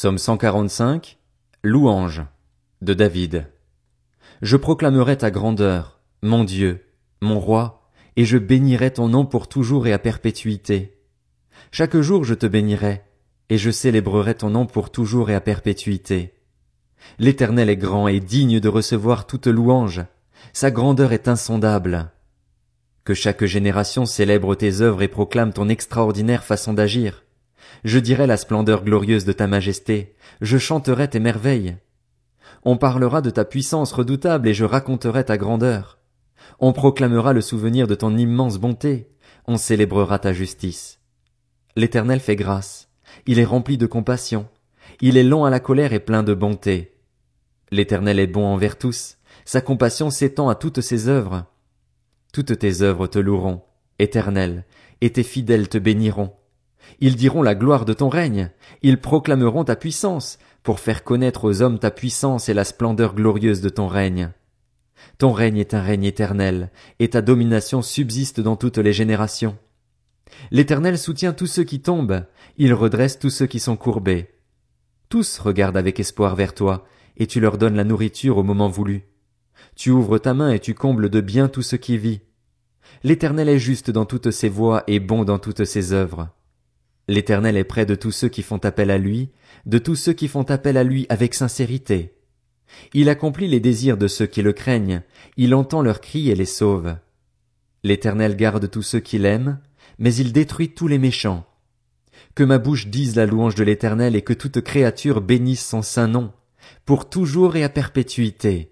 Psaume 145. Louange. De David. Je proclamerai ta grandeur, mon Dieu, mon roi, et je bénirai ton nom pour toujours et à perpétuité. Chaque jour je te bénirai, et je célébrerai ton nom pour toujours et à perpétuité. L'Éternel est grand et digne de recevoir toute louange. Sa grandeur est insondable. Que chaque génération célèbre tes œuvres et proclame ton extraordinaire façon d'agir. Je dirai la splendeur glorieuse de ta majesté, je chanterai tes merveilles. On parlera de ta puissance redoutable et je raconterai ta grandeur. On proclamera le souvenir de ton immense bonté, on célébrera ta justice. L'Éternel fait grâce, il est rempli de compassion, il est lent à la colère et plein de bonté. L'Éternel est bon envers tous, sa compassion s'étend à toutes ses œuvres. Toutes tes œuvres te loueront, Éternel, et tes fidèles te béniront. Ils diront la gloire de ton règne, ils proclameront ta puissance, pour faire connaître aux hommes ta puissance et la splendeur glorieuse de ton règne. Ton règne est un règne éternel, et ta domination subsiste dans toutes les générations. L'Éternel soutient tous ceux qui tombent, il redresse tous ceux qui sont courbés. Tous regardent avec espoir vers toi, et tu leur donnes la nourriture au moment voulu. Tu ouvres ta main et tu combles de bien tout ce qui vit. L'Éternel est juste dans toutes ses voies et bon dans toutes ses œuvres. L'Éternel est près de tous ceux qui font appel à lui, de tous ceux qui font appel à lui avec sincérité. Il accomplit les désirs de ceux qui le craignent, il entend leurs cris et les sauve. L'Éternel garde tous ceux qui l'aiment, mais il détruit tous les méchants. Que ma bouche dise la louange de l'Éternel et que toute créature bénisse son saint nom, pour toujours et à perpétuité.